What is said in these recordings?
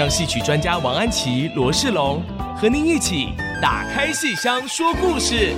让戏曲专家王安琪、罗世龙和您一起打开戏箱说故事。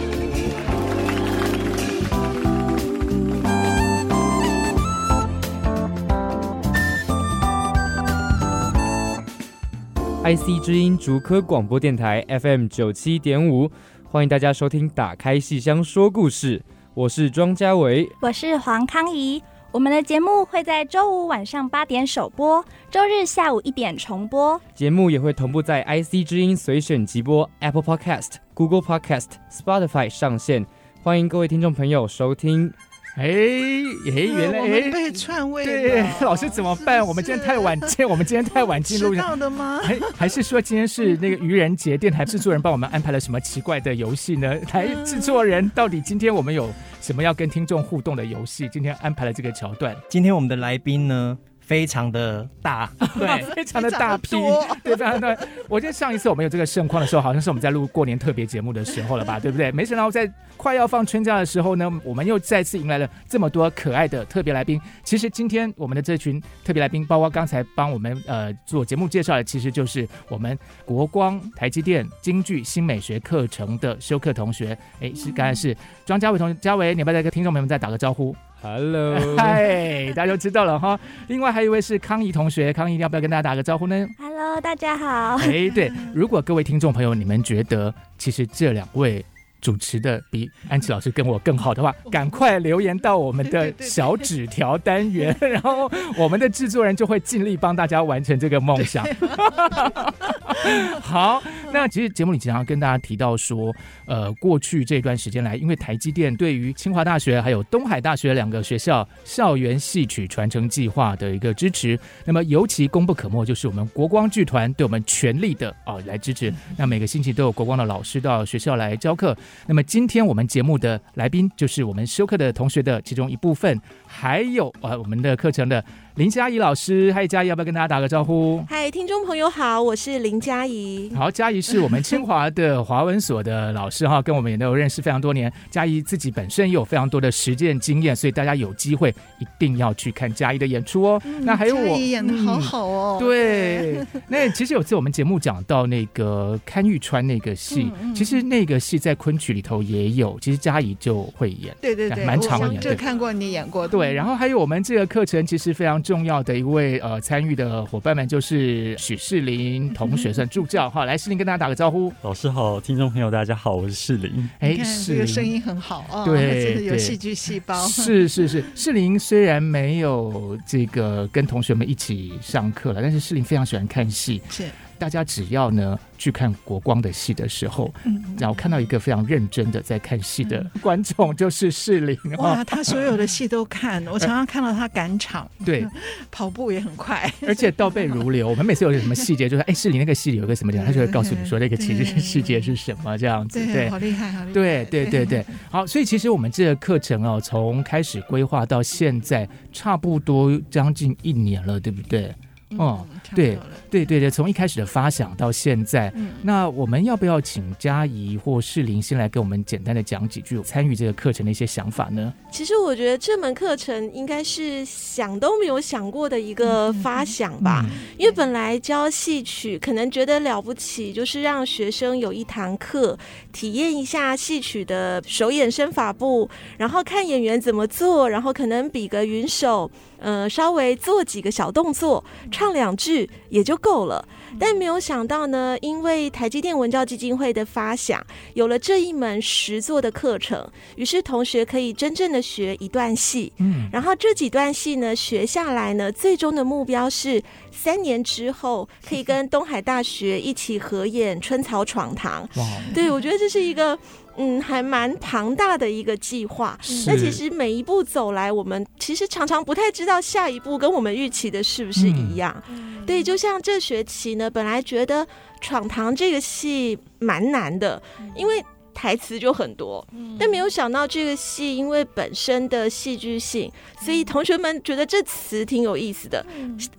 IC 之音竹科广播电台 FM 九七点五，欢迎大家收听《打开戏箱说故事》，我是庄家维，我是黄康怡。我们的节目会在周五晚上八点首播，周日下午一点重播。节目也会同步在 IC 之音随选即播、Apple Podcast、Google Podcast、Spotify 上线，欢迎各位听众朋友收听。哎，哎，原来哎，被篡位了。对，老师怎么办？我们今天太晚进，我们今天太晚进入。知道的吗？还还是说今天是那个愚人节？电台制作人帮我们安排了什么奇怪的游戏呢？来，制作人，到底今天我们有什么要跟听众互动的游戏？今天安排了这个桥段。今天我们的来宾呢？非常的大，对，非常的大批，对，非常的。我记得上一次我们有这个盛况的时候，好像是我们在录过年特别节目的时候了吧，对不对？没想到在快要放春假的时候呢，我们又再次迎来了这么多可爱的特别来宾。其实今天我们的这群特别来宾，包括刚才帮我们呃做节目介绍的，其实就是我们国光台积电京剧新美学课程的修课同学。哎，是刚才是庄家伟同学，家伟，你要不要再跟听众朋友们再打个招呼？Hello，嗨，大家都知道了哈。另外还有一位是康怡同学，康怡要不要跟大家打个招呼呢？Hello，大家好。哎，对，如果各位听众朋友你们觉得其实这两位主持的比安琪老师跟我更好的话，赶快留言到我们的小纸条单元，然后我们的制作人就会尽力帮大家完成这个梦想。好，那其实节目里经常跟大家提到说，呃，过去这段时间来，因为台积电对于清华大学还有东海大学两个学校校园戏曲传承计划的一个支持，那么尤其功不可没，就是我们国光剧团对我们全力的哦来支持。那每个星期都有国光的老师到学校来教课。那么今天我们节目的来宾就是我们修课的同学的其中一部分，还有呃我们的课程的。林佳怡老师，嗨，佳怡，要不要跟大家打个招呼？嗨，听众朋友好，我是林佳怡。好，佳怡是我们清华的华文所的老师哈，跟我们也都有认识非常多年。佳怡自己本身也有非常多的实践经验，所以大家有机会一定要去看佳怡的演出哦。嗯、那还有我，演的好好哦。嗯、对，那其实有次我们节目讲到那个看玉川那个戏，嗯嗯、其实那个戏在昆曲里头也有，其实佳怡就会演。对对对，蛮常演。就看过你演过。对，然后还有我们这个课程其实非常。重要的一位呃参与的伙伴们就是许世林同学，算助教哈。来，世林跟大家打个招呼。老师好，听众朋友大家好，我是世林。哎，这个声音很好哦，对，真的有戏剧细胞。是是是，世林虽然没有这个跟同学们一起上课了，但是世林非常喜欢看戏。是。大家只要呢去看国光的戏的时候，嗯，然后看到一个非常认真的在看戏的观众，就是世林。哇，他所有的戏都看，我常常看到他赶场，对，跑步也很快，而且倒背如流。我们每次有什么细节，就是哎，世林那个戏里有个什么地方，他就会告诉你说那个其实细节是什么这样子。对，好厉害，好厉害。对对对对，好，所以其实我们这个课程哦，从开始规划到现在，差不多将近一年了，对不对？哦，对对对对，从一开始的发想到现在，嗯、那我们要不要请嘉怡或世林先来给我们简单的讲几句参与这个课程的一些想法呢？其实我觉得这门课程应该是想都没有想过的一个发想吧，嗯嗯、因为本来教戏曲可能觉得了不起，就是让学生有一堂课体验一下戏曲的手眼身法步，然后看演员怎么做，然后可能比个云手。呃，稍微做几个小动作，唱两句也就够了。但没有想到呢，因为台积电文教基金会的发想，有了这一门实作的课程，于是同学可以真正的学一段戏。嗯，然后这几段戏呢，学下来呢，最终的目标是三年之后可以跟东海大学一起合演《春草闯堂》。哇，对，我觉得这是一个嗯，还蛮庞大的一个计划。那其实每一步走来，我们其实常常不太知道下一步跟我们预期的是不是一样。嗯、对，就像这学期呢，本来觉得闯堂这个戏蛮难的，因为。台词就很多，但没有想到这个戏因为本身的戏剧性，所以同学们觉得这词挺有意思的。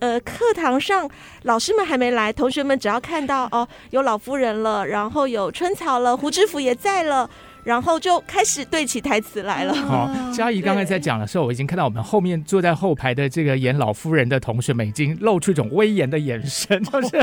呃，课堂上老师们还没来，同学们只要看到哦，有老夫人了，然后有春草了，胡知府也在了。然后就开始对起台词来了。好，佳怡刚才在讲的时候，我已经看到我们后面坐在后排的这个演老夫人的同学们已经露出一种威严的眼神，就是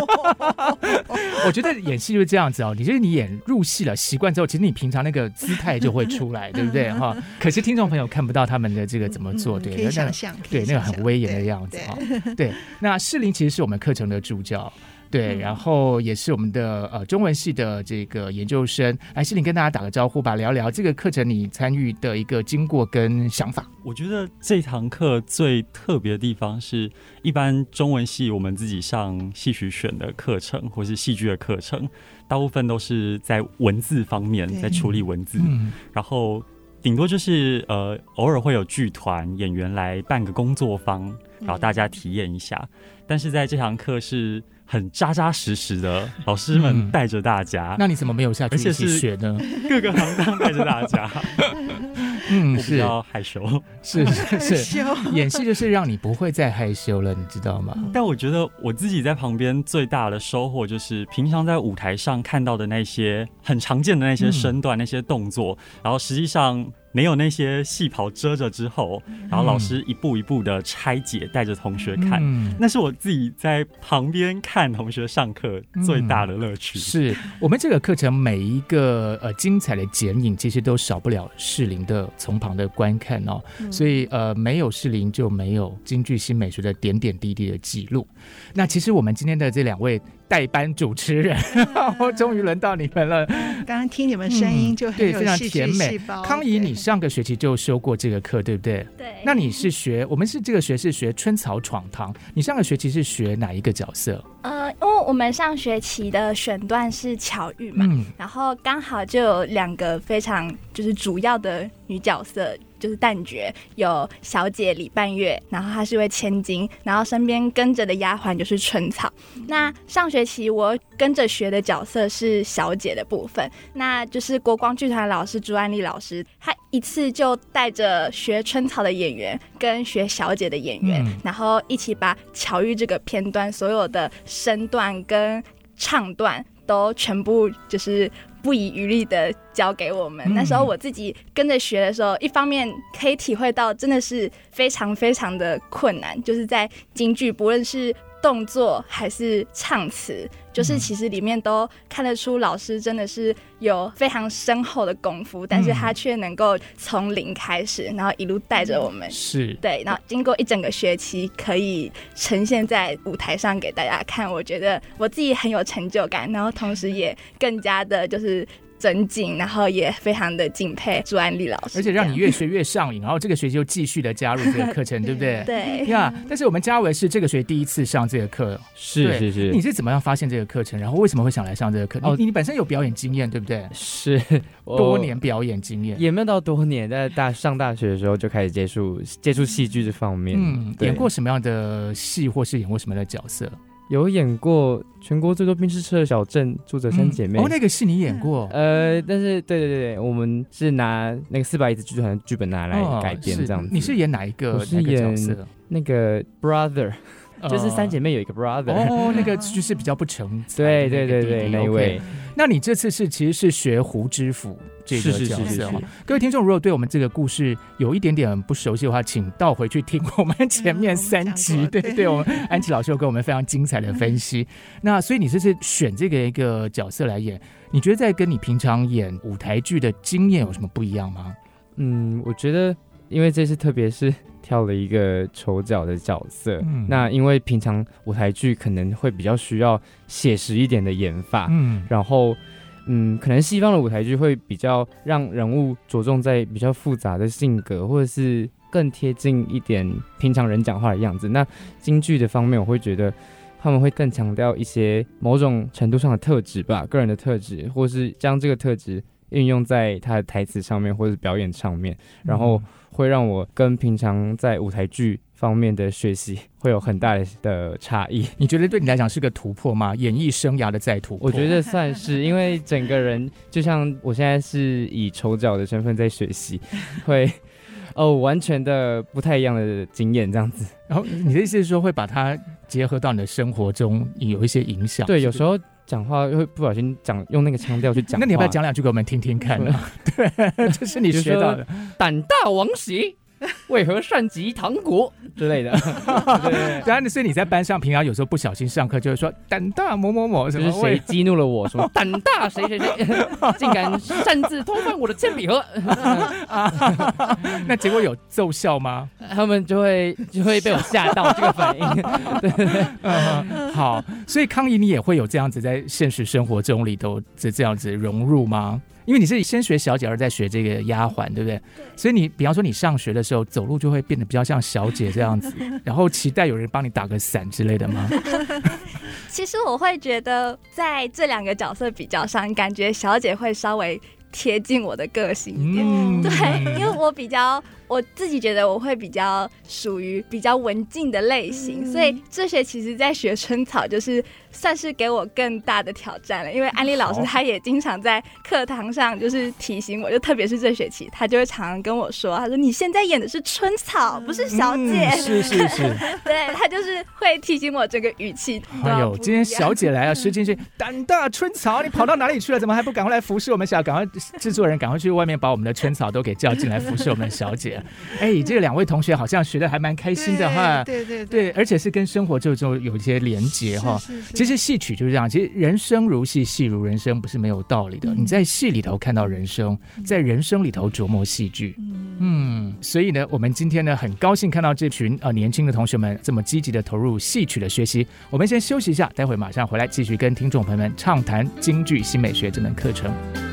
我觉得演戏就是这样子哦。你就是你演入戏了，习惯之后，其实你平常那个姿态就会出来，对不对哈？可是听众朋友看不到他们的这个怎么做，对，可以想象，对那个很威严的样子哈。对，那士林其实是我们课程的助教。对，然后也是我们的呃中文系的这个研究生，来士林跟大家打个招呼吧，聊聊这个课程你参与的一个经过跟想法。我觉得这堂课最特别的地方是，一般中文系我们自己上戏曲选的课程或是戏剧的课程，大部分都是在文字方面在处理文字，嗯、然后顶多就是呃偶尔会有剧团演员来办个工作坊，然后大家体验一下，嗯、但是在这堂课是。很扎扎实实的，老师们带着大家、嗯。那你怎么没有下去一起学呢？各个行当带着大家。嗯，是比较害羞，是是是，演戏就是让你不会再害羞了，你知道吗？但我觉得我自己在旁边最大的收获就是，平常在舞台上看到的那些很常见的那些身段、嗯、那些动作，然后实际上。没有那些戏袍遮着之后，然后老师一步一步的拆解，带着同学看，嗯、那是我自己在旁边看同学上课最大的乐趣。嗯、是我们这个课程每一个呃精彩的剪影，其实都少不了士林的从旁的观看哦。嗯、所以呃，没有士林就没有京剧新美学的点点滴滴的记录。那其实我们今天的这两位。代班主持人，我终于轮到你们了。刚刚听你们声音就很有、嗯、对，非常甜美。康怡，你上个学期就修过这个课，对不对？对。那你是学，我们是这个学是学春草闯堂。你上个学期是学哪一个角色？呃，因为我们上学期的选段是巧遇嘛，嗯、然后刚好就有两个非常就是主要的女角色。就是旦角有小姐李半月，然后她是位千金，然后身边跟着的丫鬟就是春草。那上学期我跟着学的角色是小姐的部分，那就是国光剧团老师朱安丽老师，他一次就带着学春草的演员跟学小姐的演员，嗯、然后一起把巧遇这个片段所有的身段跟唱段都全部就是。不遗余力的教给我们。那时候我自己跟着学的时候，一方面可以体会到真的是非常非常的困难，就是在京剧，不论是动作还是唱词，就是其实里面都看得出老师真的是有非常深厚的功夫，但是他却能够从零开始，然后一路带着我们，是。对，然后经过一整个学期可以呈现在舞台上给大家看，我觉得我自己很有成就感，然后同时也更加的就是。尊敬，然后也非常的敬佩朱安丽老师，而且让你越学越上瘾，然后这个学期又继续的加入这个课程，对不对？对呀。但是我们嘉伟是这个学期第一次上这个课，是是是。你是怎么样发现这个课程？然后为什么会想来上这个课？哦，你本身有表演经验，对不对？是 多年表演经验，也没有到多年，在大上大学的时候就开始接触接触戏剧这方面。嗯，演过什么样的戏，或是演过什么样的角色？有演过全国最多冰室车的小镇住着三姐妹、嗯、哦，那个是你演过？呃，但是对对对，我们是拿那个四百椅子剧团的剧本拿来改编这样子、哦。你是演哪一个？我是演那个 brother，、呃、就是三姐妹有一个 brother。哦，那个就是比较不成才对对对对，那一位。Okay 那你这次是其实是学胡知府这个角色哈？各位听众，如果对我们这个故事有一点点不熟悉的话，请倒回去听我们前面三集，嗯、对对，我们安琪老师有给我们非常精彩的分析。那所以你这次选这个一个角色来演，你觉得在跟你平常演舞台剧的经验有什么不一样吗？嗯，我觉得因为这次特别是挑了一个丑角的角色，嗯、那因为平常舞台剧可能会比较需要写实一点的演法，嗯，然后。嗯，可能西方的舞台剧会比较让人物着重在比较复杂的性格，或者是更贴近一点平常人讲话的样子。那京剧的方面，我会觉得他们会更强调一些某种程度上的特质吧，个人的特质，或是将这个特质运用在他的台词上面或者表演上面，然后会让我跟平常在舞台剧方面的学习会有很大的差异。你觉得对你来讲是个突破吗？演艺生涯的再突破？我觉得算是，因为整个人就像我现在是以丑角的身份在学习，会哦完全的不太一样的经验这样子。然后你的意思是说会把它结合到你的生活中，有一些影响？对，有时候。讲话会不小心讲用那个腔调去讲，那你要不要讲两句给我们听听看呢？对，这是你学到的。胆大王邪，为何善及糖果之类的？所以你在班上平常有时候不小心上课就会说胆大某某某，就是谁激怒了我，说胆大谁谁谁竟敢擅自偷翻我的铅笔盒那结果有奏效吗？他们就会就会被我吓到这个反应。对，嗯，好，所以康怡你也会有这样子在现实生活中里头这这样子融入吗？因为你是先学小姐，而再学这个丫鬟，对不对？所以你比方说你上学的时候走路就会变得比较像小姐这样子，然后期待有人帮你打个伞之类的吗？其实我会觉得在这两个角色比较上，感觉小姐会稍微贴近我的个性一点，嗯、对，因为我比较。我自己觉得我会比较属于比较文静的类型，嗯、所以这学其实在学春草就是算是给我更大的挑战了。因为安利老师他也经常在课堂上就是提醒我，就特别是这学期，他就会常常跟我说：“他说你现在演的是春草，不是小姐。嗯”是是是，对，他就是会提醒我这个语气。哎呦，今天小姐来了，失敬去胆大春草，你跑到哪里去了？怎么还不赶快来服侍我们小？赶快制作人赶快去外面把我们的春草都给叫进来服侍我们小姐。哎，这个两位同学好像学的还蛮开心的哈，对对对，对，而且是跟生活就就有一些连结哈。其实戏曲就是这样，其实人生如戏，戏如人生，不是没有道理的。嗯、你在戏里头看到人生，在人生里头琢磨戏剧，嗯，嗯，所以呢，我们今天呢很高兴看到这群啊、呃、年轻的同学们这么积极的投入戏曲的学习。我们先休息一下，待会马上回来继续跟听众朋友们畅谈京剧新美学这门课程。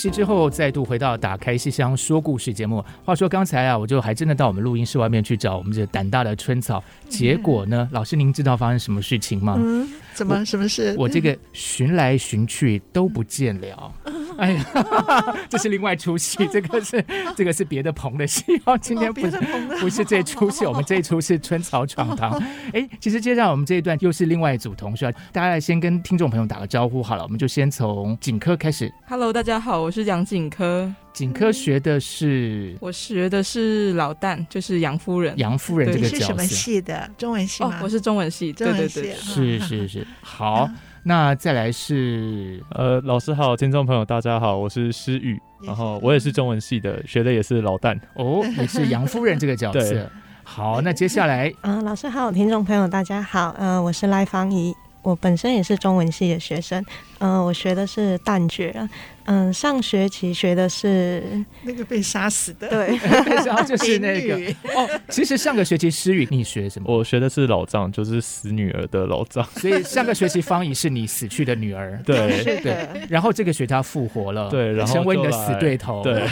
息之后，再度回到打开戏箱说故事节目。话说刚才啊，我就还真的到我们录音室外面去找我们这胆大的春草，结果呢，老师您知道发生什么事情吗？嗯，怎么什么事？我这个寻来寻去都不见了。哎呀，这是另外出戏，这个是这个是别的棚的戏哦。今天不是不是这出戏，我们这一出是春草闯堂。哎，其实接下来我们这一段又是另外一组同学，大家来先跟听众朋友打个招呼好了，我们就先从景科开始。Hello，大家好，我是杨景科。景科学的是，我学的是老旦，就是杨夫人。杨夫人这个角色是什么戏的？中文系吗？哦，我是中文系，对对对，是是是，好。那再来是呃，老师好，听众朋友大家好，我是诗雨，然后我也是中文系的，学的也是老旦。哦，也是杨夫人这个角色。好，那接下来，嗯、呃，老师好，听众朋友大家好，嗯、呃，我是赖芳怡，我本身也是中文系的学生，嗯、呃，我学的是旦角。嗯，上学期学的是那个被杀死的，对，然后就是那个哦。其实上个学期诗雨你学什么？我学的是老丈，就是死女儿的老丈。所以上个学期方怡是你死去的女儿，对对。然后这个学期她复活了，对，然后成为你的死对头，对，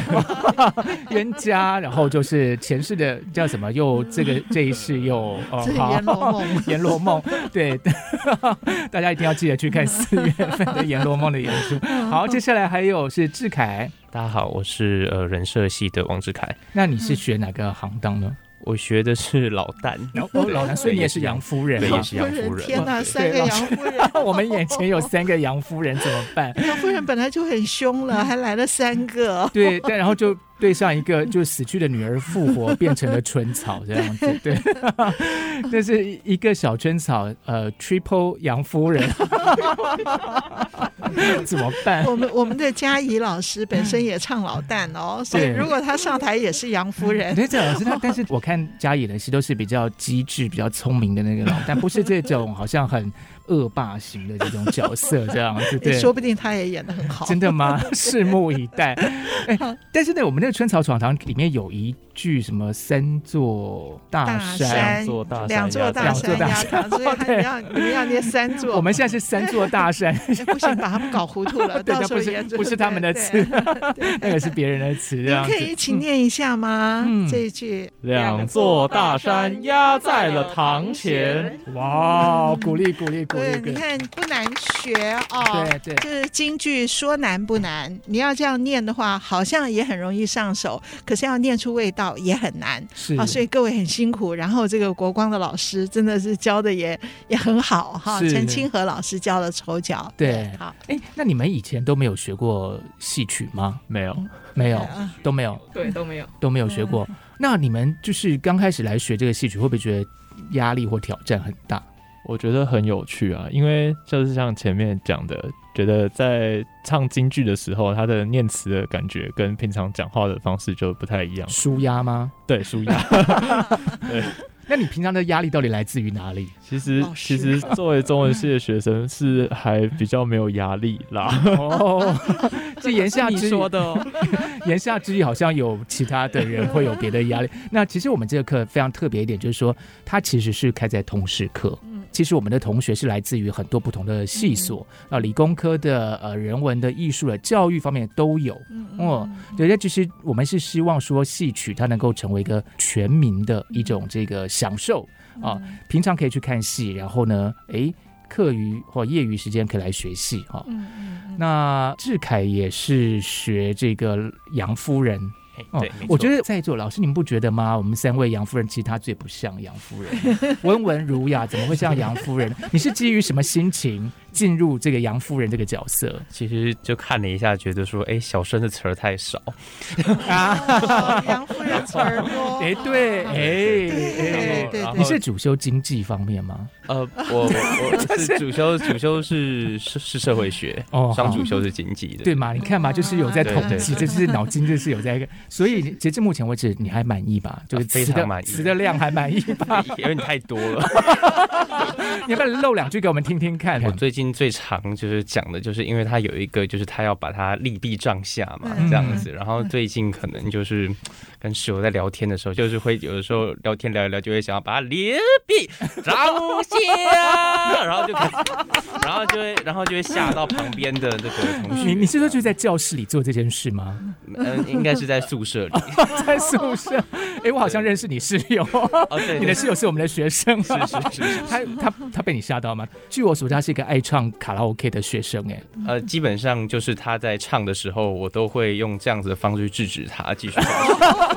冤家。然后就是前世的叫什么？又这个这一世又哦，好，阎罗梦，阎罗梦，对，大家一定要记得去看四月份的阎罗梦的演出。好，接下来还有。是志凯，大家好，我是呃人设系的王志凯。那你是学哪个行当呢？我学的是老旦，哦，老旦，所以你也是杨夫人，对，也是杨夫人。天哪，三个杨夫人，我们眼前有三个杨夫人，怎么办？杨夫人本来就很凶了，还来了三个。对，但然后就对上一个，就死去的女儿复活变成了春草这样子。对，这是一个小春草，呃，Triple 杨夫人。怎么办？我们我们的嘉怡老师本身也唱老旦哦，所以如果他上台也是杨夫人。对，这老师他，但是我看嘉怡的戏都是比较机智、比较聪明的那个老旦，不是这种好像很。恶霸型的这种角色，这样子 对，说不定他也演的很好。真的吗？拭目以待。哎，但是呢，我们那个春草闯堂里面有一句什么“三座大山，两座大山，两座大山”，所以你们要你们要念三座。我们现在是三座大山，不行，把他们搞糊涂了。对，不是不是他们的词，那个是别人的词。你可以一起念一下吗？这一句“两座大山压在了堂前”，哇，鼓励鼓励鼓励。对，你看不难学哦。对对，就是京剧说难不难，你要这样念的话，好像也很容易上手，可是要念出味道也很难。是啊，所以各位很辛苦。然后这个国光的老师真的是教的也也很好哈。陈清和老师教的丑角。对，好。哎，那你们以前都没有学过戏曲吗？没有，没有，都没有。对，都没有，都没有学过。那你们就是刚开始来学这个戏曲，会不会觉得压力或挑战很大？我觉得很有趣啊，因为就是像前面讲的，觉得在唱京剧的时候，他的念词的感觉跟平常讲话的方式就不太一样。舒压吗？对，舒压。对。那你平常的压力到底来自于哪里？其实，其实作为中文系的学生是还比较没有压力啦。哦，这言下之意说的，言下之意好像有其他的人会有别的压力。那其实我们这个课非常特别一点，就是说它其实是开在通识课。其实我们的同学是来自于很多不同的系所，啊，理工科的、呃，人文的、艺术的、教育方面都有。哦，对，那其实我们是希望说戏曲它能够成为一个全民的一种这个享受啊，平常可以去看戏，然后呢，哎，课余或业余时间可以来学戏哈。那志凯也是学这个杨夫人。哦，我觉得在座老师，你们不觉得吗？我们三位杨夫人，其实她最不像杨夫人，温文儒雅，怎么会像杨夫人？你是基于什么心情进入这个杨夫人这个角色？其实就看了一下，觉得说，哎，小生的词儿太少 啊，杨夫人词儿多，哎，对，哎，对，你是主修经济方面吗？呃，我我 是主修主修是是是社会学，哦，双主修是经济的，对嘛？你看嘛，就是有在统计，这是脑筋就是有在一个，所以截至目前为止，你还满意吧？就是非常满意，词的量还满意吧？因为你太多了，你要不要漏两句给我们听听看？我最近最常就是讲的，就是因为他有一个，就是他要把它利弊账下嘛，这样子。然后最近可能就是跟室友在聊天的时候，就是会有的时候聊天聊一聊，就会想要把它利弊账下。然后就，然后就会，然后就会吓到旁边的那个同学。你你是说就在教室里做这件事吗？嗯，应该是在宿舍里，在宿舍。哎，我好像认识你室友。哦，对，你的室友是我们的学生。是是是。他他他被你吓到吗？据我所知，他是一个爱唱卡拉 OK 的学生。哎，呃，基本上就是他在唱的时候，我都会用这样子的方式去制止他继续。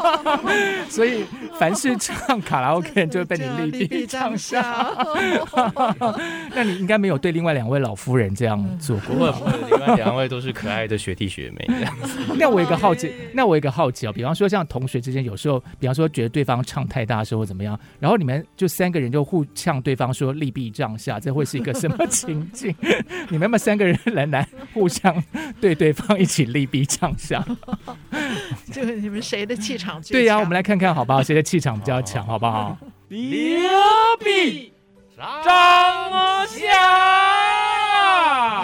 所以，凡是唱卡拉 OK 就会被你利弊唱下。那你应该没有对另外两位老夫人这样做过。不会不会，另外两位都是可爱的学弟学妹这样子。那我有一个好奇，那我有一个好奇哦，比方说像同学之间，有时候，比方说觉得对方唱太大声或怎么样，然后你们就三个人就互呛对方说利弊账下，这会是一个什么情境？你们有没有三个人来来互相对对方一起利弊账下？就是你们谁的气场最强？对呀、啊，我们来看看好不好？谁的气场比较强，好不好？刘比。张下，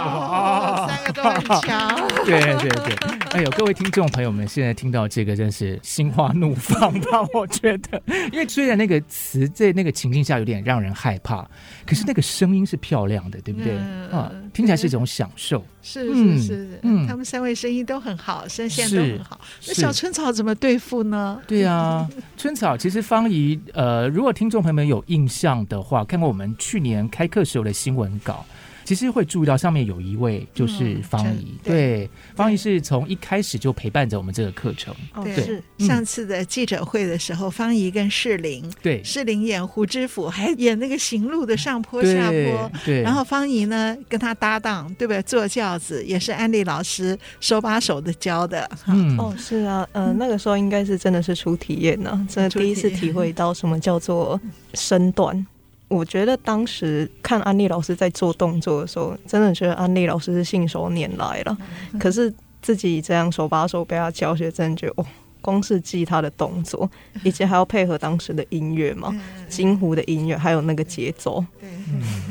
哇，三个都很强。对对对，哎呦，各位听众朋友们，现在听到这个真是心花怒放吧？我觉得，因为虽然那个词在那个情境下有点让人害怕，可是那个声音是漂亮的，对不对？嗯、啊，听起来是一种享受。是是是，嗯，他们三位声音都很好，声线都很好。那小春草怎么对付呢？对啊，春草其实方怡，呃，如果听众朋友们有印象的话，看过我们去年开课时候的新闻稿。其实会注意到上面有一位就是方怡，嗯、对，方怡是从一开始就陪伴着我们这个课程。对，对是上次的记者会的时候，方怡跟世玲，对，世玲演胡知府，还演那个行路的上坡下坡，对，对然后方怡呢跟他搭档，对不对？坐轿子也是安利老师手把手的教的。嗯，哦，是啊，呃，那个时候应该是真的是初体验呢，真的第一次体会到什么叫做身段。我觉得当时看安利老师在做动作的时候，真的觉得安利老师是信手拈来了。可是自己这样手把手被他教学，真的觉得哦。光是记他的动作，以及还要配合当时的音乐嘛，金湖的音乐，还有那个节奏，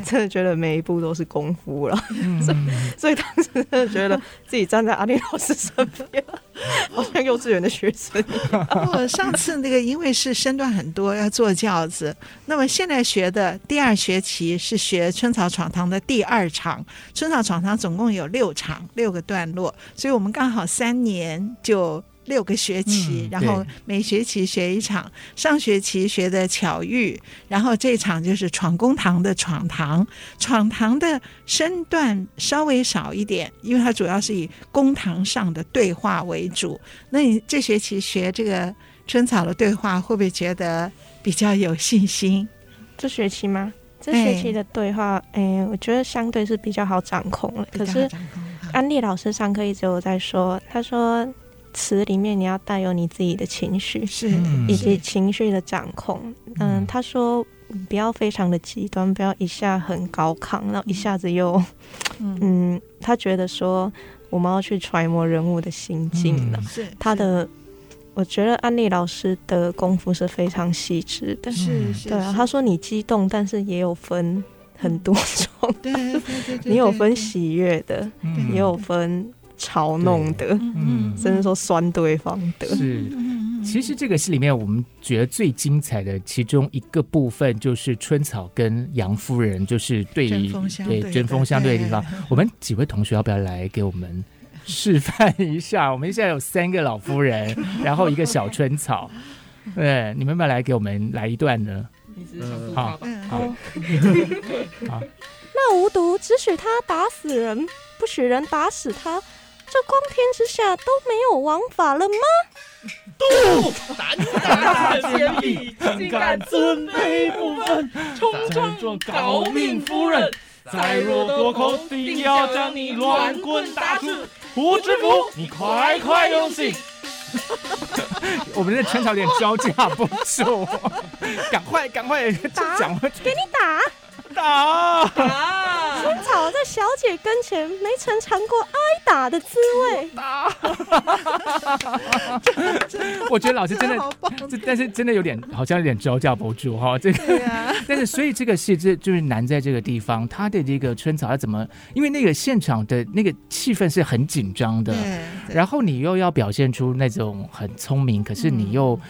真的觉得每一步都是功夫了。所以，所以当时真的觉得自己站在阿丽老师身边，好像幼稚园的学生。我上次那个因为是身段很多，要坐轿子，那么现在学的第二学期是学春草闯堂的第二场。春草闯堂总共有六场，六个段落，所以我们刚好三年就。六个学期，然后每学期学一场。上学期学的巧遇，然后这场就是闯公堂的闯堂。闯堂的身段稍微少一点，因为它主要是以公堂上的对话为主。那你这学期学这个春草的对话，会不会觉得比较有信心？这学期吗？这学期的对话，哎，哎，我觉得相对是比较好掌控了。可是安利老师上课一直有在说，他说。词里面你要带有你自己的情绪，是以及情绪的掌控。嗯，他说不要非常的极端，不要一下很高亢，然后一下子又，嗯，他觉得说我们要去揣摩人物的心境了。是他的，我觉得安利老师的功夫是非常细致的。是，对啊，他说你激动，但是也有分很多种，对，你有分喜悦的，也有分。嘲弄的，嗯，甚至说酸对方的。是，其实这个戏里面，我们觉得最精彩的其中一个部分，就是春草跟杨夫人，就是对于对针锋相对的地方。我们几位同学要不要来给我们示范一下？我们现在有三个老夫人，然后一个小春草，对，你们要不要来给我们来一段呢？好，好，好。那无毒只许他打死人，不许人打死他。这光天之下都没有王法了吗？度胆大坚毅，竟敢尊卑不分，冲撞诰命夫人，再若多口，定要将你乱棍打出胡知府！你快快用刑！我们的春草有点招架不住，赶快赶快讲，给你打。打！春草在小姐跟前没曾尝过挨打的滋味。打！我觉得老师真的，这但是真的有点好像有点招架不住哈。这个，但是所以这个戏这就是难在这个地方，他的这个春草要怎么？因为那个现场的那个气氛是很紧张的，然后你又要表现出那种很聪明，可是你又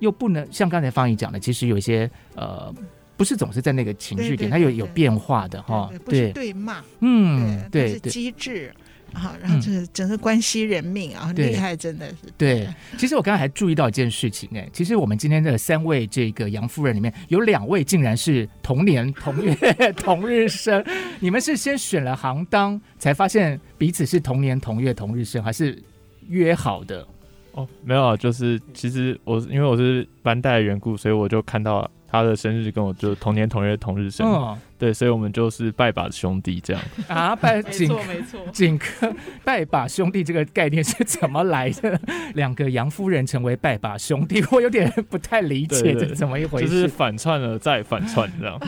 又不能像刚才方怡讲的，其实有一些呃。不是总是在那个情绪点，它有有变化的哈。不是对骂，嗯，对，是机智啊，然后这整个关系人命啊，厉害真的是。对，其实我刚才还注意到一件事情哎，其实我们今天的三位这个杨夫人里面有两位竟然是同年同月 同日生，你们是先选了行当才发现彼此是同年同月同日生，还是约好的？哦，没有啊，就是其实我因为我是班代的缘故，所以我就看到。他的生日跟我就同年同月同日生，哦、对，所以我们就是拜把兄弟这样啊。拜，没错没错，景哥 拜把兄弟这个概念是怎么来的？两个杨夫人成为拜把兄弟，我有点不太理解这是怎么一回事。就是反串了再反串这样。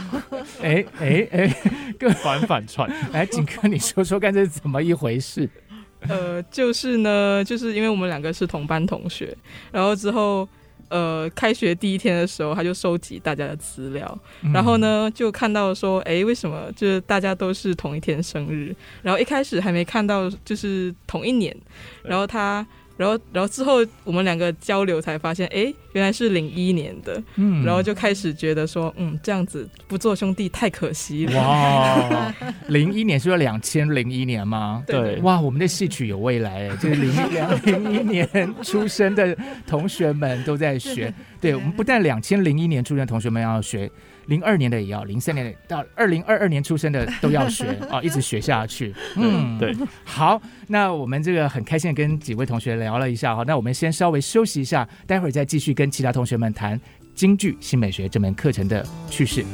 哎哎哎，更反反串。来，景哥你说说看这是怎么一回事？呃，就是呢，就是因为我们两个是同班同学，然后之后。呃，开学第一天的时候，他就收集大家的资料，嗯、然后呢，就看到说，哎，为什么就是大家都是同一天生日？然后一开始还没看到就是同一年，然后他。然后，然后之后我们两个交流才发现，哎，原来是零一年的，嗯，然后就开始觉得说，嗯，这样子不做兄弟太可惜了。哇，零一年是说两千零一年吗？对，哇，我们的戏曲有未来，就是零两零一年出生的同学们都在学，对，我们不但两千零一年出生的同学们要学。零二年的也要，零三年的到二零二二年出生的都要学 啊，一直学下去。嗯，对。好，那我们这个很开心的跟几位同学聊了一下哈，那我们先稍微休息一下，待会儿再继续跟其他同学们谈京剧新美学这门课程的趣事。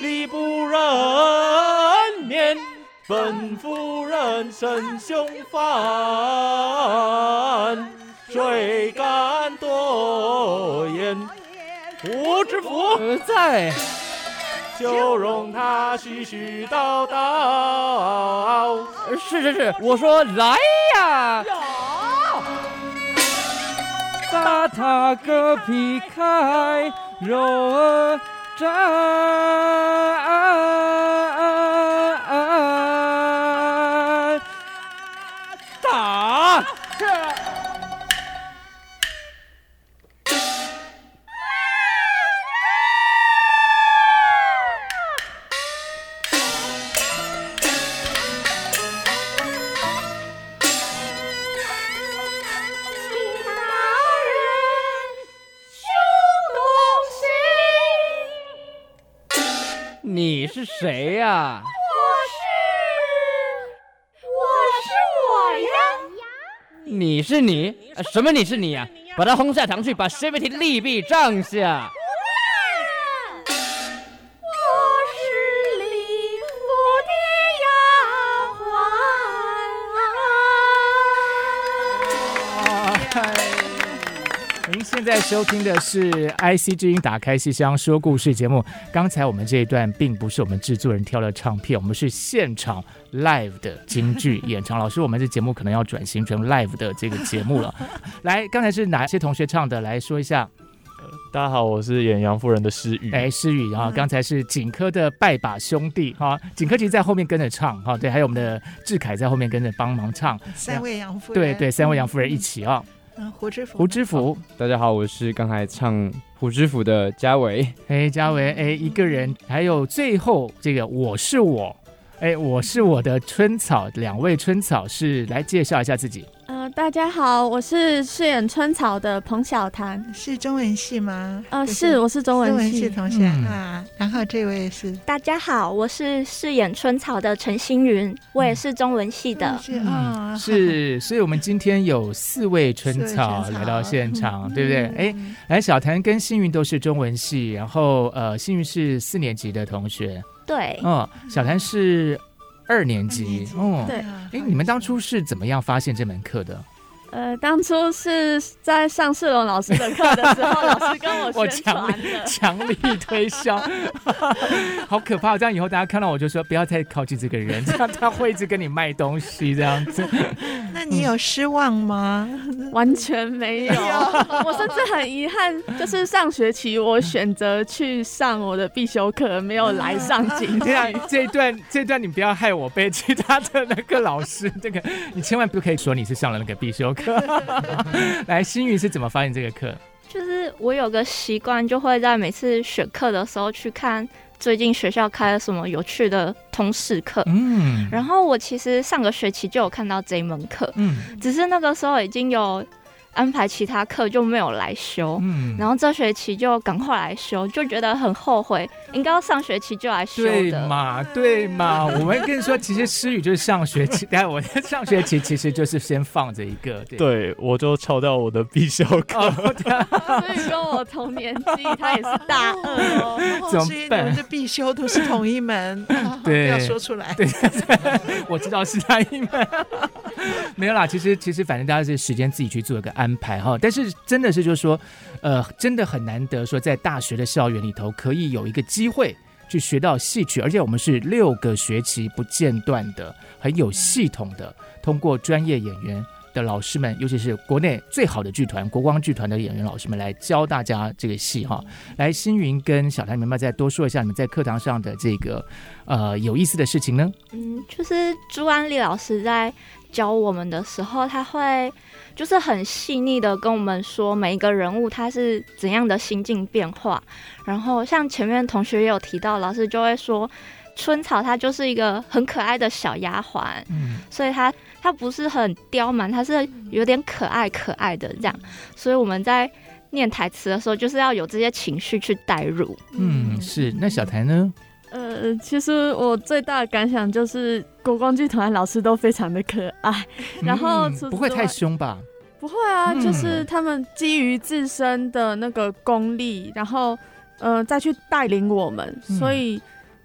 礼不忍面，本夫人身凶犯，谁敢多言？胡知府在，就容他絮絮叨叨。是是是，我说来呀！把他个劈开，肉儿 star. 谁呀、啊？我是，我是我呀。你是你？什么你是你呀、啊？把他轰下堂去，把薛飞亭立毙杖下。在收听的是 IC 之音打开戏箱说故事节目。刚才我们这一段并不是我们制作人挑的唱片，我们是现场 live 的京剧演唱。老师，我们这节目可能要转型成 live 的这个节目了。来，刚才是哪些同学唱的？来说一下。呃，大家好，我是演杨夫人的诗雨。哎，诗雨啊，刚才是景科的拜把兄弟哈，景科其实在后面跟着唱哈，对，还有我们的志凯在后面跟着帮忙唱。三位杨夫人，对对，三位杨夫人一起啊。嗯，胡知府，胡知府，大家好，我是刚才唱胡知府的嘉伟。哎，嘉伟，哎，一个人，还有最后这个我是我，哎，我是我的春草，两位春草是来介绍一下自己。呃，大家好，我是饰演春草的彭小谭，是中文系吗？呃，是，我是中文系，中文系同学、嗯、啊。然后这位是，大家好，我是饰演春草的陈星云，我也是中文系的。嗯、是啊、嗯，是，所以我们今天有四位春草来到现场，对不对？哎、嗯，来，小谭跟星云都是中文系，然后呃，星云是四年级的同学，对，嗯，小谭是。二年级，哦，对，哎，你们当初是怎么样发现这门课的？呃，当初是在上世龙老师的课的时候，老师跟我宣传的，强力推销，好可怕！这样以后大家看到我就说不要再靠近这个人，这样他会一直跟你卖东西这样子。那你有失望吗？嗯、完全没有，我甚至很遗憾，就是上学期我选择去上我的必修课，没有来上京剧。这一段，这一段你不要害我被其他的那个老师，这个你千万不可以说你是上了那个必修课。来，星云是怎么发现这个课？就是我有个习惯，就会在每次选课的时候去看最近学校开了什么有趣的通识课。嗯，然后我其实上个学期就有看到这一门课，嗯，只是那个时候已经有。安排其他课就没有来修，嗯，然后这学期就赶快来修，就觉得很后悔，应该要上学期就来修的。对嘛，对嘛，我们跟你说，其实诗雨就是上学期，但我在上学期其实就是先放着一个，对，对我就抽到我的必修课，哦、所以跟我同年纪，他也是大二哦，怎么办？我们的必修都是同一门，对，不要说出来，对，我知道是他一门，没有啦，其实其实反正大家是时间自己去做一个安。排哈，但是真的是就是说，呃，真的很难得说在大学的校园里头可以有一个机会去学到戏曲，而且我们是六个学期不间断的，很有系统的，通过专业演员的老师们，尤其是国内最好的剧团国光剧团的演员老师们来教大家这个戏哈。来，星云跟小谭，你们再多说一下你们在课堂上的这个呃有意思的事情呢？嗯，就是朱安丽老师在教我们的时候，他会。就是很细腻的跟我们说每一个人物他是怎样的心境变化，然后像前面同学也有提到，老师就会说春草她就是一个很可爱的小丫鬟，嗯，所以她她不是很刁蛮，她是有点可爱可爱的这样，所以我们在念台词的时候就是要有这些情绪去带入。嗯，是。那小台呢？呃，其实我最大的感想就是国光剧团老师都非常的可爱，然后、嗯、不会太凶吧？不会啊，就是他们基于自身的那个功力，然后呃，再去带领我们，所以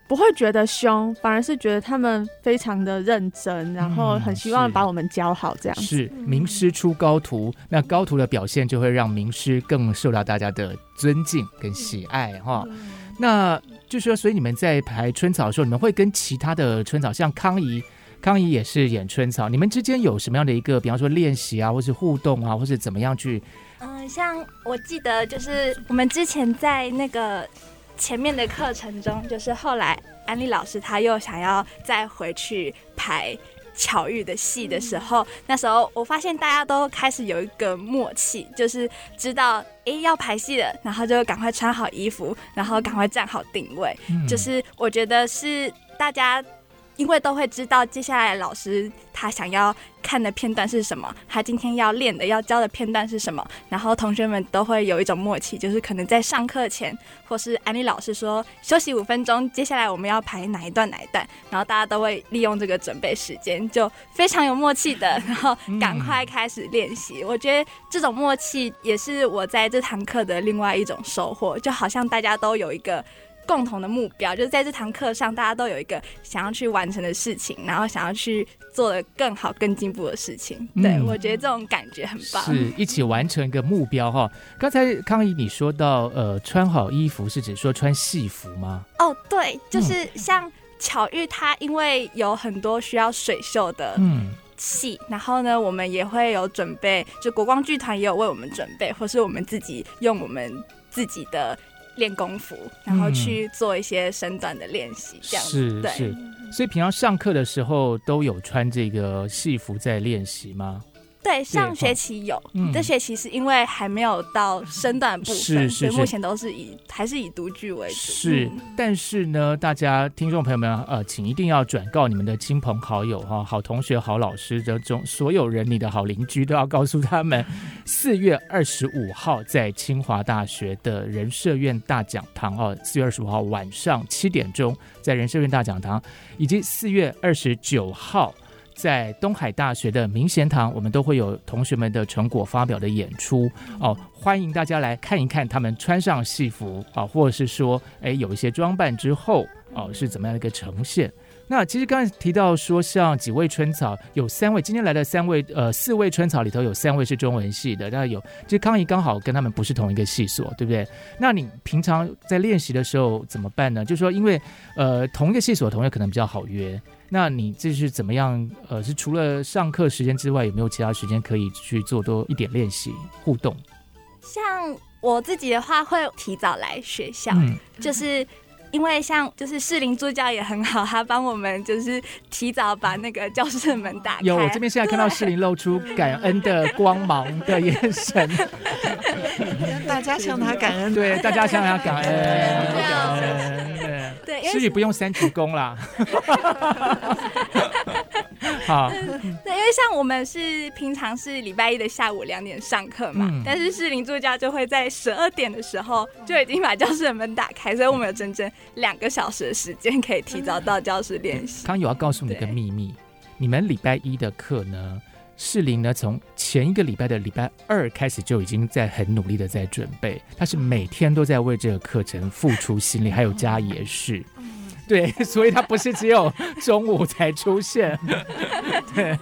不会觉得凶，反而是觉得他们非常的认真，然后很希望把我们教好这样子。是名师出高徒，那高徒的表现就会让名师更受到大家的尊敬跟喜爱哈。那就是说，所以你们在排春草的时候，你们会跟其他的春草，像康怡，康怡也是演春草，你们之间有什么样的一个，比方说练习啊，或是互动啊，或是怎么样去？嗯，像我记得就是我们之前在那个前面的课程中，就是后来安利老师他又想要再回去排巧遇的戏的时候，那时候我发现大家都开始有一个默契，就是知道诶、欸、要排戏了，然后就赶快穿好衣服，然后赶快站好定位，就是我觉得是大家。因为都会知道接下来老师他想要看的片段是什么，他今天要练的要教的片段是什么，然后同学们都会有一种默契，就是可能在上课前，或是安利老师说休息五分钟，接下来我们要排哪一段哪一段，然后大家都会利用这个准备时间，就非常有默契的，然后赶快开始练习。我觉得这种默契也是我在这堂课的另外一种收获，就好像大家都有一个。共同的目标就是在这堂课上，大家都有一个想要去完成的事情，然后想要去做的更好、更进步的事情。对、嗯、我觉得这种感觉很棒，是一起完成一个目标哈。刚才康怡你说到，呃，穿好衣服是指说穿戏服吗？哦，对，就是像巧遇，他因为有很多需要水袖的戏，嗯、然后呢，我们也会有准备，就国光剧团也有为我们准备，或是我们自己用我们自己的。练功夫，然后去做一些身段的练习，这样子。是对是，所以平常上课的时候都有穿这个戏服在练习吗？对，上学期有，嗯、这学期是因为还没有到身段部分，是是是，所以目前都是以还是以读剧为主。是，嗯、但是呢，大家听众朋友们，呃，请一定要转告你们的亲朋好友哈，好同学、好老师这种所有人，你的好邻居都要告诉他们，四月二十五号在清华大学的人社院大讲堂哦，四月二十五号晚上七点钟在人社院大讲堂，以及四月二十九号。在东海大学的明贤堂，我们都会有同学们的成果发表的演出哦，欢迎大家来看一看他们穿上戏服啊，或者是说，哎，有一些装扮之后哦，是怎么样的一个呈现？那其实刚才提到说，像几位春草，有三位今天来的三位，呃，四位春草里头有三位是中文系的，那有，其实康怡刚好跟他们不是同一个系所，对不对？那你平常在练习的时候怎么办呢？就是说，因为呃，同一个系所的同学可能比较好约。那你这是怎么样？呃，是除了上课时间之外，有没有其他时间可以去做多一点练习互动？像我自己的话，会提早来学校，嗯、就是因为像就是士林助教也很好，他帮我们就是提早把那个教室的门打开。有，我这边现在看到士林露出感恩的光芒的眼神，大家向他感恩，对，大家向他感恩，感恩，对。对，诗雨不用三鞠躬啦。好，对，因为像我们是平常是礼拜一的下午两点上课嘛，嗯、但是士林助教就会在十二点的时候就已经把教室的门打开，所以我们有整整两个小时的时间可以提早到教室练习。康有要告诉你一个秘密，你们礼拜一的课呢？世林呢，从前一个礼拜的礼拜二开始就已经在很努力的在准备，他是每天都在为这个课程付出心力，还有加也是，对，所以他不是只有中午才出现。对，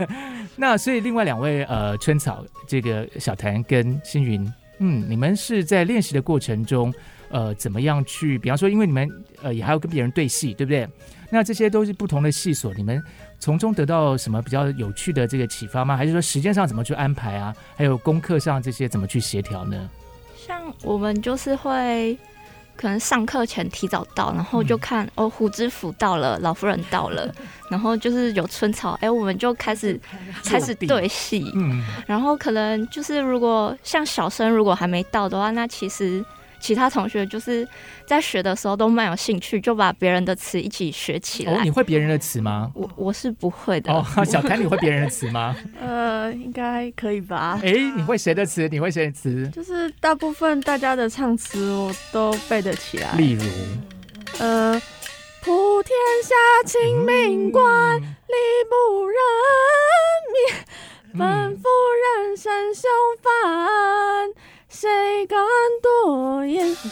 那所以另外两位呃春草，这个小谭跟星云，嗯，你们是在练习的过程中，呃，怎么样去？比方说，因为你们呃也还要跟别人对戏，对不对？那这些都是不同的戏所，你们从中得到什么比较有趣的这个启发吗？还是说时间上怎么去安排啊？还有功课上这些怎么去协调呢？像我们就是会可能上课前提早到，然后就看、嗯、哦，胡知府到了，老夫人到了，然后就是有春草，哎，我们就开始开始对戏，嗯，然后可能就是如果像小生如果还没到的话，那其实。其他同学就是在学的时候都蛮有兴趣，就把别人的词一起学起来。哦，你会别人的词吗？我我是不会的。哦，小谭，你会别人的词吗？呃，应该可以吧。哎，你会谁的词？你会谁的词？就是大部分大家的唱词我都背得起来。例如，呃，普天下清明观，礼、嗯、不人民，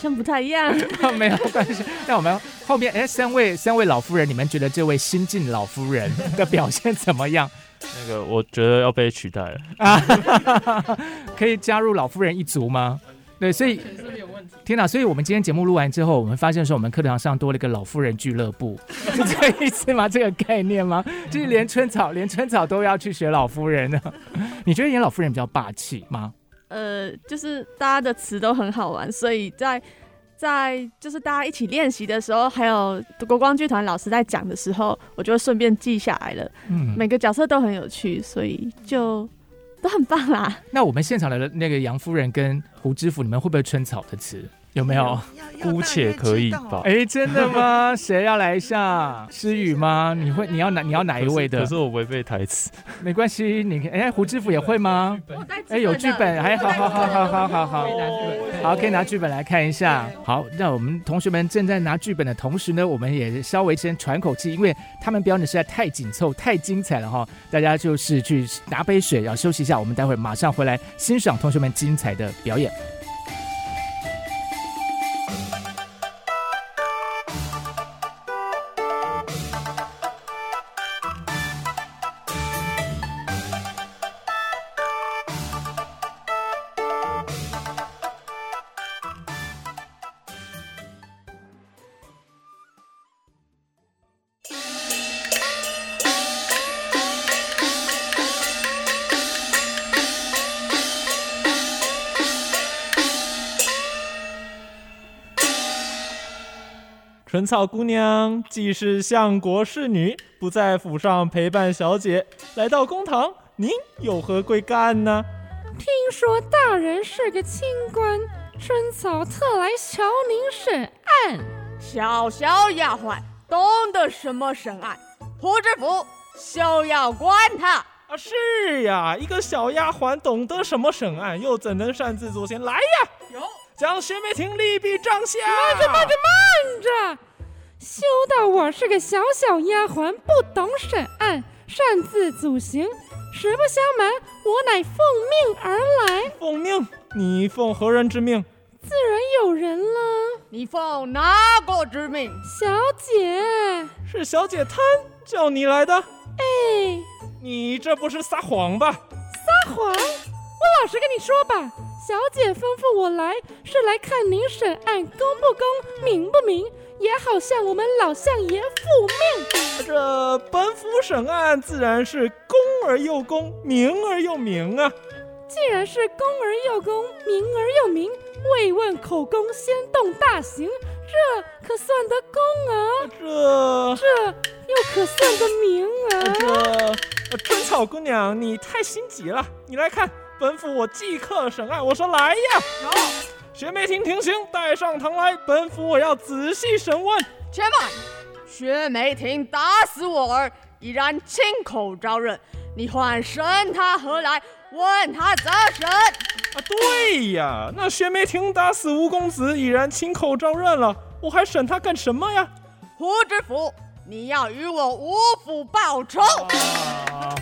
像不太一样。没有关系。那我们后面哎，三位三位老夫人，你们觉得这位新晋老夫人的表现怎么样？那个我觉得要被取代了啊，可以加入老夫人一族吗？对，所以天哪！所以我们今天节目录完之后，我们发现说我们课堂上多了一个老夫人俱乐部，是 这个意思吗？这个概念吗？就是连春草，连春草都要去学老夫人呢？你觉得演老夫人比较霸气吗？呃，就是大家的词都很好玩，所以在在就是大家一起练习的时候，还有国光剧团老师在讲的时候，我就顺便记下来了。嗯，每个角色都很有趣，所以就。都很棒啦！那我们现场的那个杨夫人跟胡知府，你们会不会春草的词？有没有？姑且可以吧。哎，真的吗？谁要来一下？诗雨吗？你会？你要哪？你要哪一位的？可是我违背台词。没关系，你哎，胡知府也会吗？哎，有剧本，哎，好好好好好好好，好，可以拿剧本来看一下。好，那我们同学们正在拿剧本的同时呢，我们也稍微先喘口气，因为他们表演的实在太紧凑、太精彩了哈。大家就是去拿杯水，然后休息一下，我们待会马上回来欣赏同学们精彩的表演。春草姑娘既是相国侍女，不在府上陪伴小姐，来到公堂，您有何贵干呢？听说大人是个清官，春草特来瞧您审案。小小丫鬟懂得什么审案？胡知府休要管他。啊，是呀，一个小丫鬟懂得什么审案，又怎能擅自作奸？来呀！有。将薛梅亭立毙杖下。慢着，慢着，慢着！休道我是个小小丫鬟，不懂审案，擅自阻行。实不相瞒，我乃奉命而来。奉命？你奉何人之命？自然有人了。你奉哪个之命？小姐。是小姐贪叫你来的？哎，你这不是撒谎吧？撒谎？我老实跟你说吧。小姐吩咐我来，是来看您审案公不公，明不明，也好向我们老相爷复命。这本府审案自然是公而又公，明而又明啊。既然是公而又公，明而又明，未问口供先动大刑，这可算得公啊？这这又可算得明啊？这春草姑娘，你太心急了，你来看。本府我即刻审案，我说来呀！有，薛梅婷停刑，带上堂来，本府我要仔细审问。且慢，薛梅婷打死我儿，已然亲口招认，你唤审他何来？问他怎审？啊，对呀，那薛梅婷打死吴公子，已然亲口招认了，我还审他干什么呀？胡知府，你要与我吴府报仇！啊、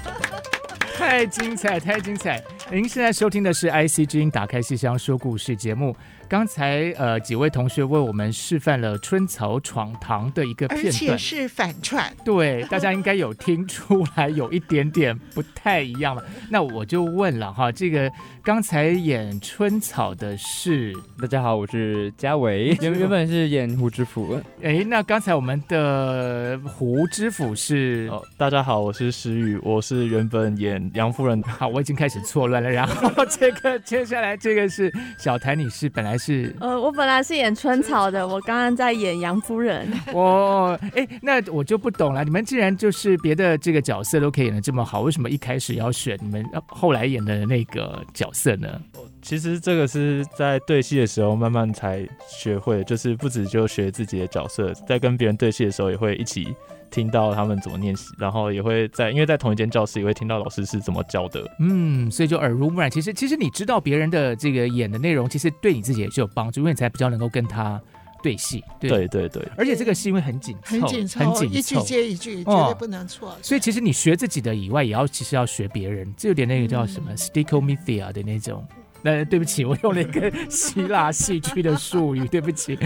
太精彩，太精彩！您现在收听的是 IC 之音打开戏箱说故事节目。刚才呃几位同学为我们示范了春草闯堂的一个片段，而且是反串。对，大家应该有听出来有一点点不太一样了。那我就问了哈，这个刚才演春草的是，大家好，我是嘉伟，原原本是演胡知府。哎，那刚才我们的胡知府是，哦，大家好，我是石宇，我是原本演杨夫人。好，我已经开始错乱了。然后这个接下来这个是小谭女士，本来。是呃，我本来是演春草的，我刚刚在演杨夫人。哦，哎，那我就不懂了。你们既然就是别的这个角色都可以演的这么好，为什么一开始要选你们后来演的那个角色呢？其实这个是在对戏的时候慢慢才学会，就是不止就学自己的角色，在跟别人对戏的时候也会一起。听到他们怎么练习，然后也会在，因为在同一间教室，也会听到老师是怎么教的。嗯，所以就耳濡目染。其实，其实你知道别人的这个演的内容，其实对你自己也是有帮助，因为你才比较能够跟他对戏。对对对，对。而且这个戏因为很紧凑，很紧凑，很紧凑，一句接一句，绝对不能错。哦。所以其实你学自己的以外，也要其实要学别人，这有点那个叫什么 stichomythia 的那种。那，对不起，我用了一个希腊戏剧的术语，对不起。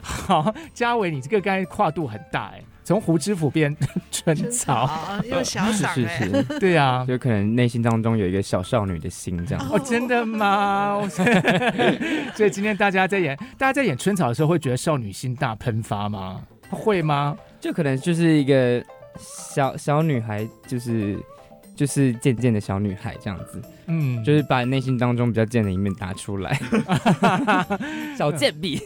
好，嘉伟，你这个刚才跨度很大哎，从胡知府变 春草，又小嗓是是是，对啊，就可能内心当中有一个小少女的心这样。哦，真的吗？所以今天大家在演，大家在演春草的时候，会觉得少女心大喷发吗？会吗？就可能就是一个小小女孩，就是。就是渐渐的小女孩这样子，嗯，就是把内心当中比较贱的一面打出来，小贱婢。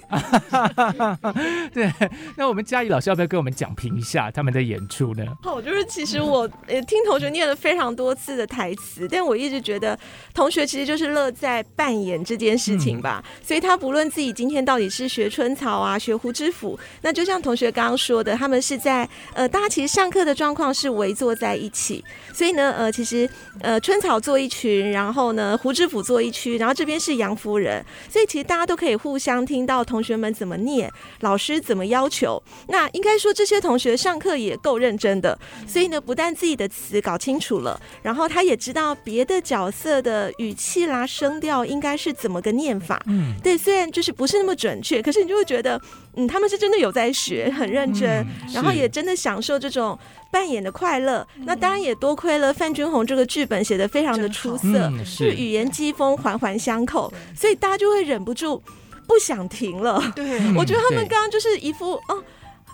对，那我们嘉怡老师要不要跟我们讲评一下他们的演出呢？好，就是其实我呃听同学念了非常多次的台词，但我一直觉得同学其实就是乐在扮演这件事情吧。嗯、所以他不论自己今天到底是学春草啊，学胡知府，那就像同学刚刚说的，他们是在呃，大家其实上课的状况是围坐在一起，所以呢。呃，其实，呃，春草做一群，然后呢，胡志府坐一区，然后这边是杨夫人，所以其实大家都可以互相听到同学们怎么念，老师怎么要求。那应该说这些同学上课也够认真的，所以呢，不但自己的词搞清楚了，然后他也知道别的角色的语气啦、声调应该是怎么个念法。嗯，对，虽然就是不是那么准确，可是你就会觉得，嗯，他们是真的有在学，很认真，嗯、然后也真的享受这种。扮演的快乐，那当然也多亏了范君宏这个剧本写的非常的出色，嗯、是。语言机锋环环相扣，所以大家就会忍不住不想停了。对，我觉得他们刚刚就是一副哦，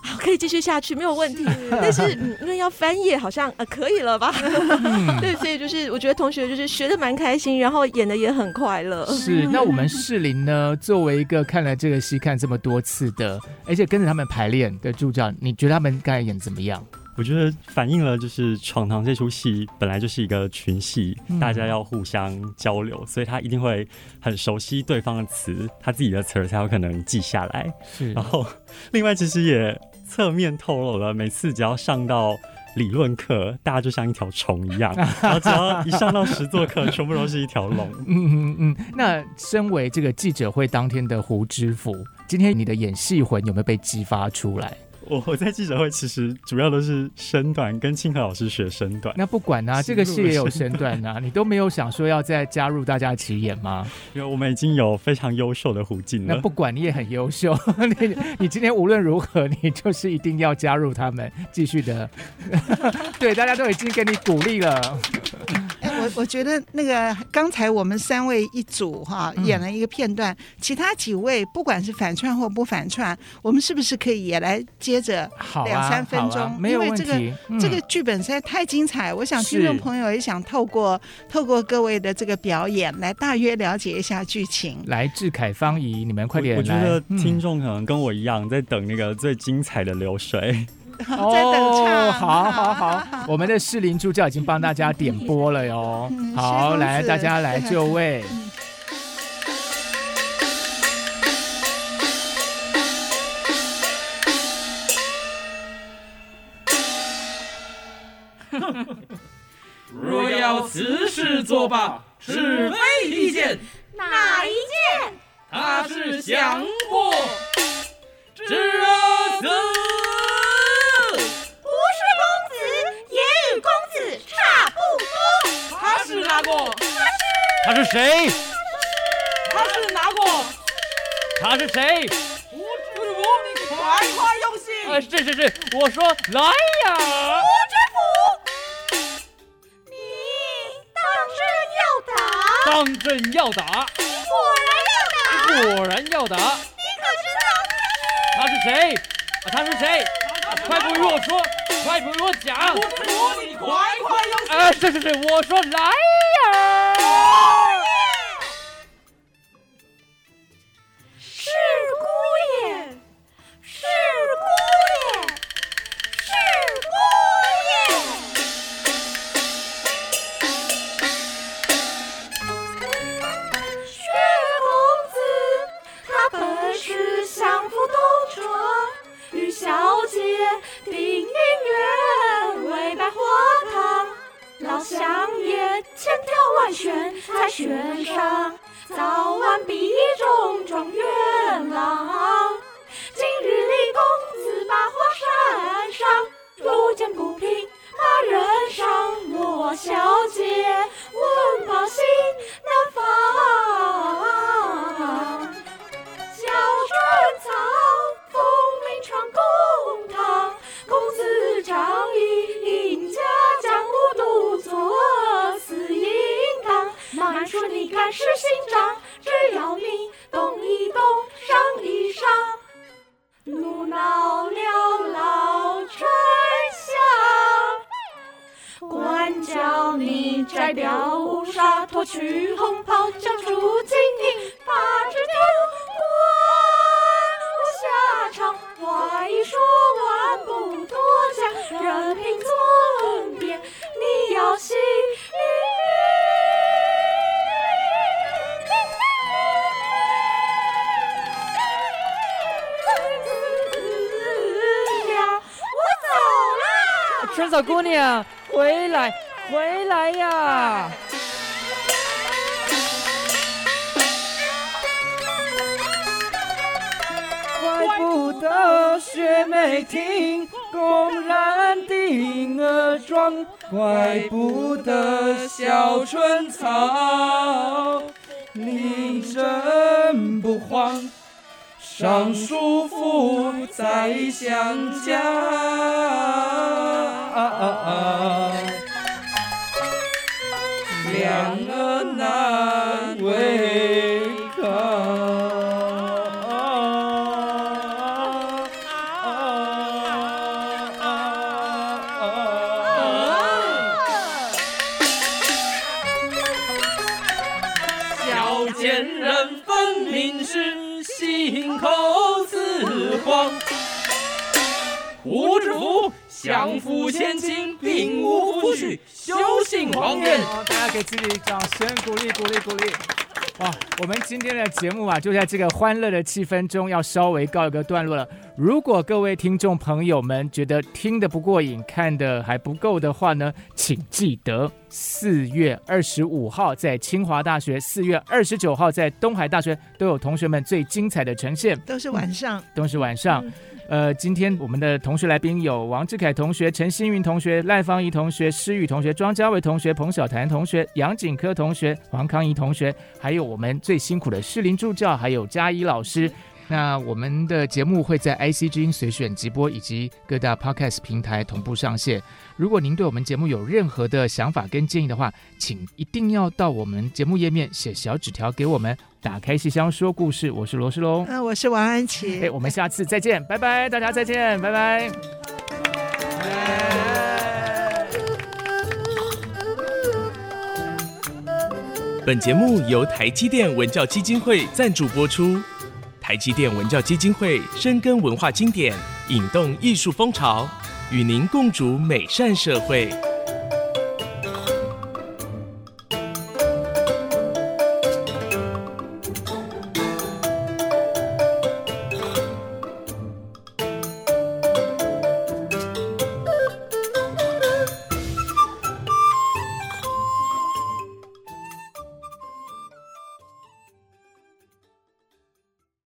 好，可以继续下去没有问题，是 但是嗯，因为要翻页，好像呃可以了吧？嗯、对，所以就是我觉得同学就是学的蛮开心，然后演的也很快乐。是，那我们士林呢，作为一个看了这个戏看这么多次的，而且跟着他们排练的助教，你觉得他们刚才演怎么样？我觉得反映了就是《闯堂》这出戏本来就是一个群戏，嗯、大家要互相交流，所以他一定会很熟悉对方的词，他自己的词儿才有可能记下来。是，然后另外其实也侧面透露了，每次只要上到理论课，大家就像一条虫一样，然后只要一上到实作课，全部都是一条龙。嗯嗯嗯。那身为这个记者会当天的胡知府，今天你的演戏魂有没有被激发出来？我我在记者会其实主要都是身段，跟清河老师学身段。那不管啊，这个戏也有身段啊，你都没有想说要再加入大家一起演吗？因为我们已经有非常优秀的胡静了。那不管你也很优秀，你你今天无论如何，你就是一定要加入他们，继续的。对，大家都已经给你鼓励了。我我觉得那个刚才我们三位一组哈演了一个片段，嗯、其他几位不管是反串或不反串，我们是不是可以也来接着两三分钟？啊啊、因为这个、嗯、这个剧本实在太精彩，我想听众朋友也想透过透过各位的这个表演来大约了解一下剧情。来，志凯、方怡，你们快点来！我觉得听众可能跟我一样在等那个最精彩的流水。哦，好好好，我们的士林助教已经帮大家点播了哟。好，来，大家来就位。若要此事作罢，是非一件。哪一件？他是降祸之子。是哪个？他是谁？他是哪个？他是谁？胡知府，你快快用心！啊，是是是，我说来呀！吴知府，你当真要打？当真要打？你果然要打？果然要打？你可知道他是谁？他是谁？快不与我说！快不与我讲！胡知府，你快快用心！哎，是是是，我说来春草姑娘，回来，回来呀！怪不得学梅亭公然定额状，怪不得小春草令朕不慌。尚书府在乡家，啊啊相府千金，并无夫婿，休信谎言。大家给自己掌声鼓励鼓励鼓励。哇，我们今天的节目啊，就在这个欢乐的气氛中，要稍微告一个段落了。如果各位听众朋友们觉得听得不过瘾，看得还不够的话呢，请记得四月二十五号在清华大学，四月二十九号在东海大学都有同学们最精彩的呈现，都是晚上，嗯、都是晚上。嗯呃，今天我们的同学来宾有王志凯同学、陈新云同学、赖芳怡同学、施宇同学、庄家伟同学、彭小谭同学、杨景科同学、黄康怡同学，还有我们最辛苦的士林助教，还有嘉怡老师。那我们的节目会在 ICG 随选直播以及各大 Podcast 平台同步上线。如果您对我们节目有任何的想法跟建议的话，请一定要到我们节目页面写小纸条给我们。打开信箱说故事，我是罗世龙，嗯，我是王安琪。哎，我们下次再见，拜拜，大家再见，拜拜。本节目由台积电文教基金会赞助播出。台积电文教基金会深耕文化经典，引动艺术风潮，与您共筑美善社会。